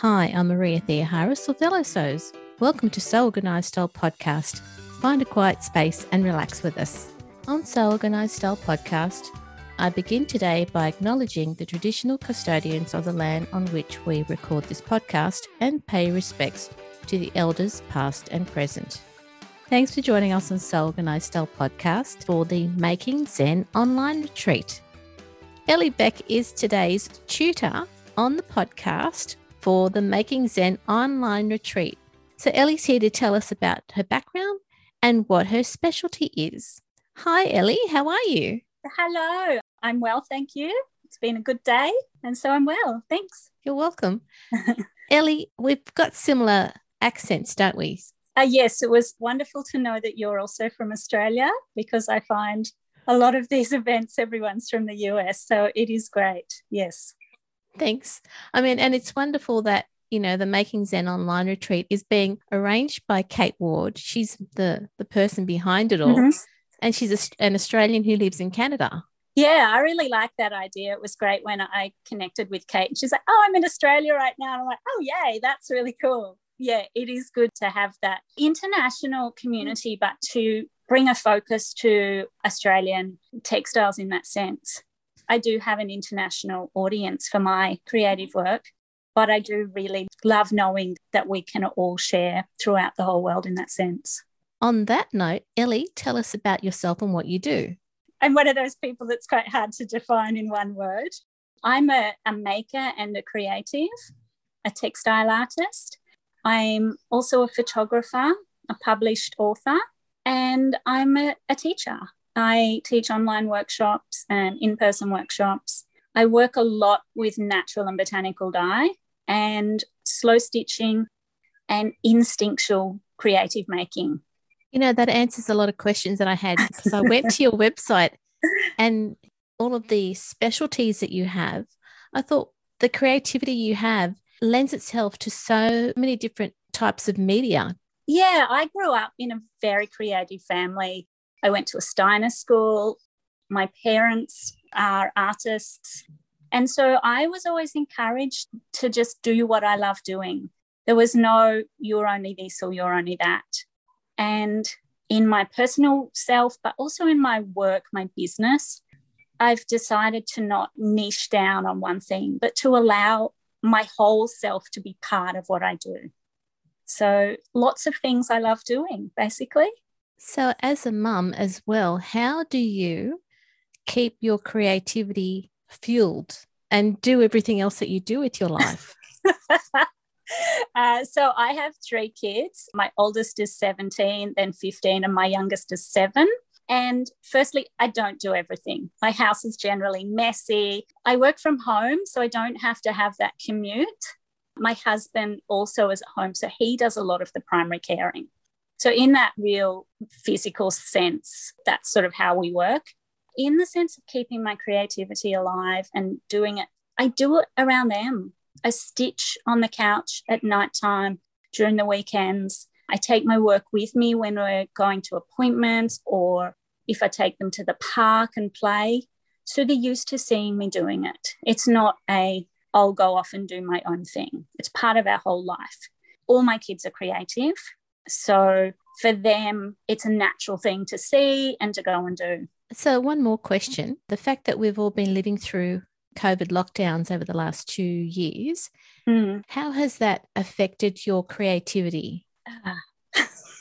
Hi, I'm Maria Theoharis of Velosos. Welcome to Sew Organised Style Podcast. Find a quiet space and relax with us. On Sew Organised Style Podcast, I begin today by acknowledging the traditional custodians of the land on which we record this podcast and pay respects to the elders past and present. Thanks for joining us on Sew Organised Style Podcast for the Making Zen online retreat. Ellie Beck is today's tutor on the podcast for the Making Zen online retreat. So, Ellie's here to tell us about her background and what her specialty is. Hi, Ellie. How are you? Hello. I'm well, thank you. It's been a good day, and so I'm well. Thanks. You're welcome. Ellie, we've got similar accents, don't we? Uh, yes, it was wonderful to know that you're also from Australia because I find a lot of these events, everyone's from the US. So it is great. Yes. Thanks. I mean, and it's wonderful that you know the Making Zen online retreat is being arranged by Kate Ward. She's the the person behind it all, mm-hmm. and she's a, an Australian who lives in Canada. Yeah, I really like that idea. It was great when I connected with Kate. And she's like, "Oh, I'm in Australia right now." And I'm like, "Oh, yay, that's really cool." Yeah, it is good to have that international community, but to bring a focus to Australian textiles in that sense. I do have an international audience for my creative work, but I do really love knowing that we can all share throughout the whole world in that sense. On that note, Ellie, tell us about yourself and what you do. I'm one of those people that's quite hard to define in one word. I'm a, a maker and a creative, a textile artist. I'm also a photographer, a published author, and I'm a, a teacher. I teach online workshops and in person workshops. I work a lot with natural and botanical dye and slow stitching and instinctual creative making. You know, that answers a lot of questions that I had because I went to your website and all of the specialties that you have. I thought the creativity you have lends itself to so many different types of media. Yeah, I grew up in a very creative family. I went to a Steiner school. My parents are artists. And so I was always encouraged to just do what I love doing. There was no, you're only this or you're only that. And in my personal self, but also in my work, my business, I've decided to not niche down on one thing, but to allow my whole self to be part of what I do. So, lots of things I love doing, basically. So, as a mum as well, how do you keep your creativity fueled and do everything else that you do with your life? uh, so, I have three kids. My oldest is 17, then 15, and my youngest is seven. And firstly, I don't do everything. My house is generally messy. I work from home, so I don't have to have that commute. My husband also is at home, so he does a lot of the primary caring. So, in that real physical sense, that's sort of how we work. In the sense of keeping my creativity alive and doing it, I do it around them. I stitch on the couch at nighttime during the weekends. I take my work with me when we're going to appointments or if I take them to the park and play. So they're used to seeing me doing it. It's not a, I'll go off and do my own thing. It's part of our whole life. All my kids are creative. So for them, it's a natural thing to see and to go and do. So, one more question. The fact that we've all been living through COVID lockdowns over the last two years, mm. how has that affected your creativity?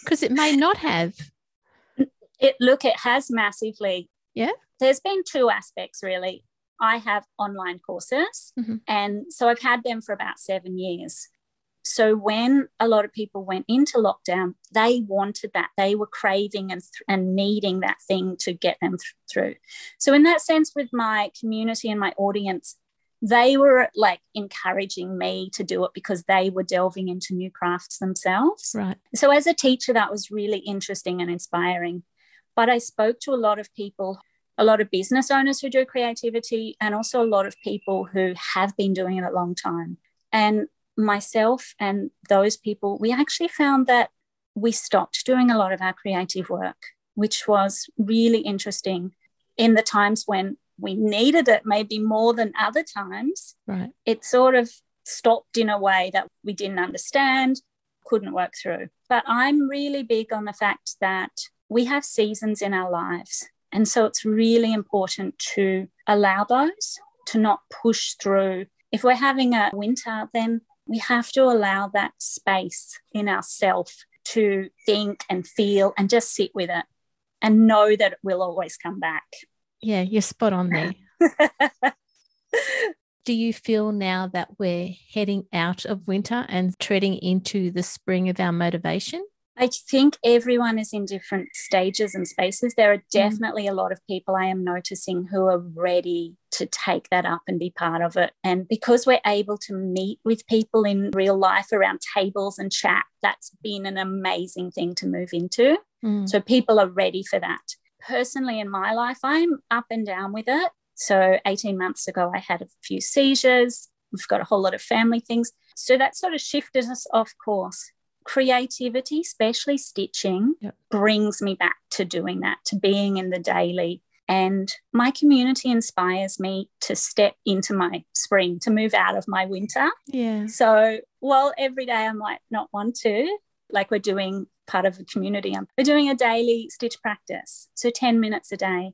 Because uh. it may not have. It look, it has massively. Yeah. There's been two aspects really. I have online courses, mm-hmm. and so I've had them for about seven years. So when a lot of people went into lockdown, they wanted that. They were craving and, th- and needing that thing to get them th- through. So in that sense, with my community and my audience, they were like encouraging me to do it because they were delving into new crafts themselves. Right. So as a teacher, that was really interesting and inspiring. But I spoke to a lot of people a lot of business owners who do creativity and also a lot of people who have been doing it a long time. And myself and those people, we actually found that we stopped doing a lot of our creative work, which was really interesting in the times when we needed it, maybe more than other times. Right. It sort of stopped in a way that we didn't understand, couldn't work through. But I'm really big on the fact that we have seasons in our lives. And so it's really important to allow those, to not push through. If we're having a winter, then we have to allow that space in ourself to think and feel and just sit with it and know that it will always come back. Yeah, you're spot on there. Do you feel now that we're heading out of winter and treading into the spring of our motivation? I think everyone is in different stages and spaces. There are mm. definitely a lot of people I am noticing who are ready to take that up and be part of it. And because we're able to meet with people in real life around tables and chat, that's been an amazing thing to move into. Mm. So people are ready for that. Personally, in my life, I'm up and down with it. So 18 months ago, I had a few seizures. We've got a whole lot of family things. So that sort of shifted us off course creativity, especially stitching, yep. brings me back to doing that, to being in the daily. And my community inspires me to step into my spring, to move out of my winter. Yeah. So while every day I might not want to, like we're doing part of a community, um, we're doing a daily stitch practice. So 10 minutes a day.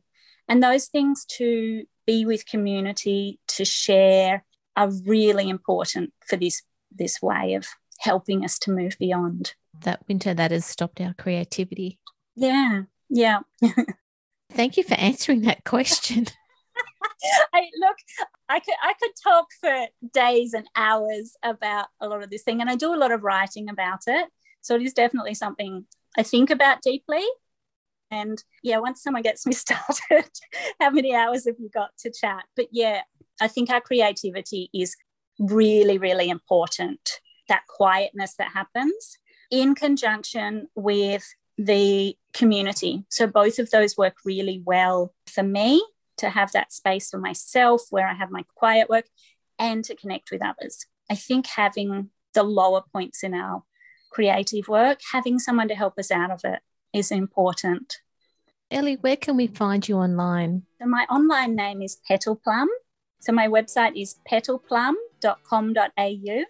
And those things to be with community, to share, are really important for this this way of helping us to move beyond. That winter that has stopped our creativity. Yeah, yeah. Thank you for answering that question. I look, I could I could talk for days and hours about a lot of this thing, and I do a lot of writing about it. So it is definitely something I think about deeply. And yeah, once someone gets me started, how many hours have you got to chat? But yeah, I think our creativity is really, really important that quietness that happens in conjunction with the community. So both of those work really well for me to have that space for myself where I have my quiet work and to connect with others. I think having the lower points in our creative work, having someone to help us out of it is important. Ellie, where can we find you online? So my online name is Petal Plum. So my website is petalplum.com.au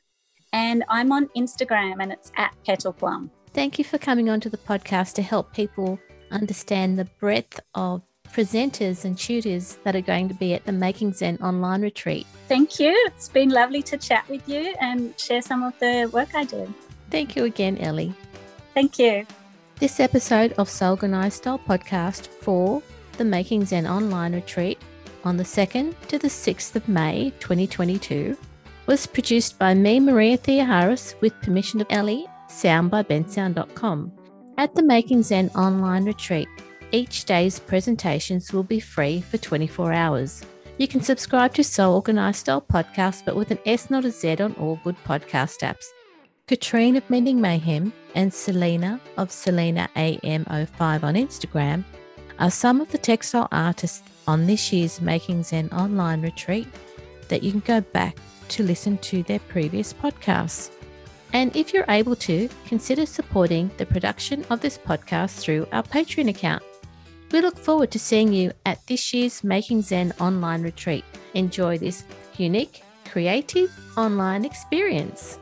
and I'm on Instagram and it's at Petal Plum. Thank you for coming onto the podcast to help people understand the breadth of presenters and tutors that are going to be at the Making Zen online retreat. Thank you. It's been lovely to chat with you and share some of the work I do. Thank you again, Ellie. Thank you. This episode of Sew Organised Style podcast for the Making Zen online retreat on the 2nd to the 6th of May 2022 was produced by me, Maria Theoharis, with permission of Ellie, sound by bensound.com. At the Making Zen online retreat, each day's presentations will be free for 24 hours. You can subscribe to Sew Organised Style podcast, but with an S, not a Z, on all good podcast apps. Katrine of Mending Mayhem and Selena of Selena AM05 on Instagram are some of the textile artists on this year's Making Zen online retreat that you can go back to listen to their previous podcasts. And if you're able to, consider supporting the production of this podcast through our Patreon account. We look forward to seeing you at this year's Making Zen online retreat. Enjoy this unique, creative online experience.